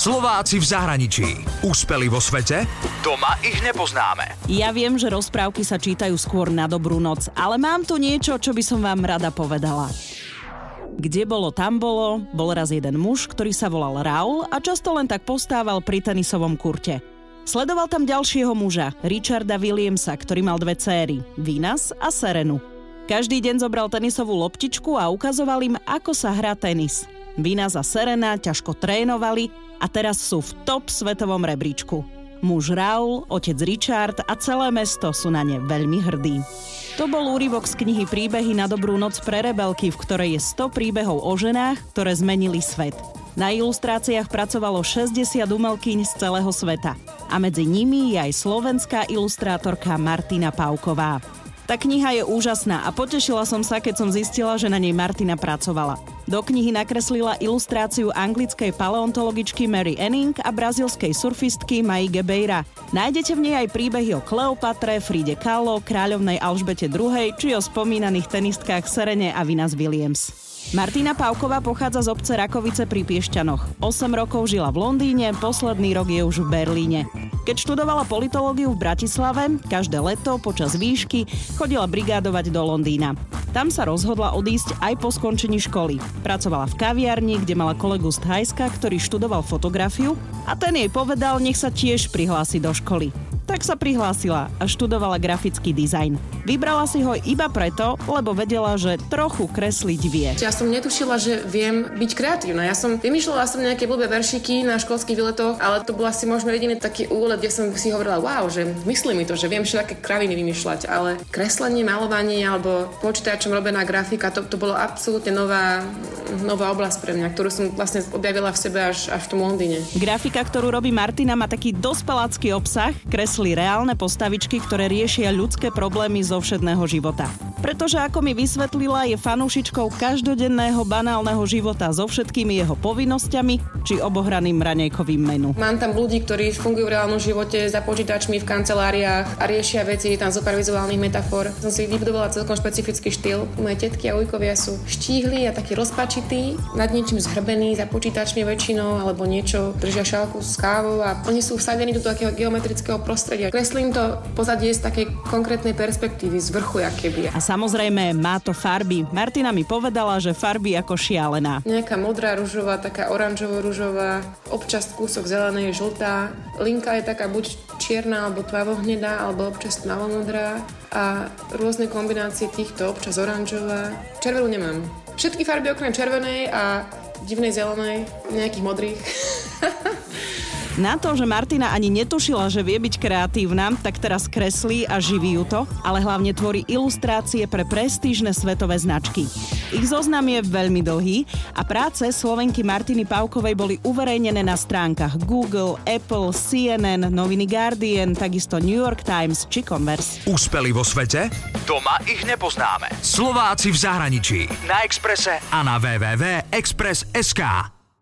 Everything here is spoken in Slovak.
Slováci v zahraničí. Úspeli vo svete? Doma ich nepoznáme. Ja viem, že rozprávky sa čítajú skôr na dobrú noc, ale mám tu niečo, čo by som vám rada povedala. Kde bolo, tam bolo, bol raz jeden muž, ktorý sa volal Raul a často len tak postával pri tenisovom kurte. Sledoval tam ďalšieho muža, Richarda Williamsa, ktorý mal dve céry, Vinas a Serenu. Každý deň zobral tenisovú loptičku a ukazoval im, ako sa hrá tenis. Vinas a Serena ťažko trénovali a teraz sú v top svetovom rebríčku. Muž Raul, otec Richard a celé mesto sú na ne veľmi hrdí. To bol úryvok z knihy Príbehy na dobrú noc pre rebelky, v ktorej je 100 príbehov o ženách, ktoré zmenili svet. Na ilustráciách pracovalo 60 umelkyň z celého sveta. A medzi nimi je aj slovenská ilustrátorka Martina Pauková. Tá kniha je úžasná a potešila som sa, keď som zistila, že na nej Martina pracovala. Do knihy nakreslila ilustráciu anglickej paleontologičky Mary Enning a brazilskej surfistky Maige Beira. Nájdete v nej aj príbehy o Kleopatre, Fride Kahlo, kráľovnej Alžbete II či o spomínaných tenistkách Serene a Vinas Williams. Martina Pavková pochádza z obce Rakovice pri Piešťanoch. 8 rokov žila v Londýne, posledný rok je už v Berlíne. Keď študovala politológiu v Bratislave, každé leto počas výšky chodila brigádovať do Londýna. Tam sa rozhodla odísť aj po skončení školy. Pracovala v kaviarni, kde mala kolegu z Thajska, ktorý študoval fotografiu a ten jej povedal, nech sa tiež prihlási do školy tak sa prihlásila a študovala grafický dizajn. Vybrala si ho iba preto, lebo vedela, že trochu kresliť vie. Ja som netušila, že viem byť kreatívna. Ja som vymýšľala som nejaké blbé veršiky na školských výletoch, ale to bol asi možno jediný taký úlet, kde som si hovorila, wow, že myslí mi to, že viem všetké kraviny vymýšľať, ale kreslenie, malovanie alebo počítačom robená grafika, to, to bolo absolútne nová, nová oblasť pre mňa, ktorú som vlastne objavila v sebe až, až v tom Londýne. Grafika, ktorú robí Martina, má taký dospelácky obsah, kresl kreslí reálne postavičky, ktoré riešia ľudské problémy zo všedného života. Pretože ako mi vysvetlila, je fanúšičkou každodenného banálneho života so všetkými jeho povinnosťami či obohraným ranejkovým menu. Mám tam ľudí, ktorí fungujú v reálnom živote za počítačmi v kanceláriách a riešia veci, tam zo pár vizuálnych metafor. Som si vybudovala celkom špecifický štýl. Moje tetky a ujkovia sú štíhli a takí rozpačití, nad niečím zhrbení za počítačmi väčšinou alebo niečo držia šálku s kávou a oni sú vsadení do takého geometrického prostredia. Kreslím to pozadie z takej konkrétnej perspektívy, z vrchu, keby. A samozrejme má to farby. Martina mi povedala, že farby ako šialená. Nejaká modrá, ružová, taká oranžovo-ružová, občas kúsok zelenej, žltá. Linka je taká buď čierna, alebo tvavohnedá, alebo občas tmavomodrá a rôzne kombinácie týchto, občas oranžová. Červenú nemám. Všetky farby okrem červenej a divnej zelenej, nejakých modrých. Na to, že Martina ani netušila, že vie byť kreatívna, tak teraz kreslí a živí ju to, ale hlavne tvorí ilustrácie pre prestížne svetové značky. Ich zoznam je veľmi dlhý a práce Slovenky Martiny Paukovej boli uverejnené na stránkach Google, Apple, CNN, noviny Guardian, takisto New York Times či Converse. Úspeli vo svete? Doma ich nepoznáme. Slováci v zahraničí. Na Exprese a na www.express.sk.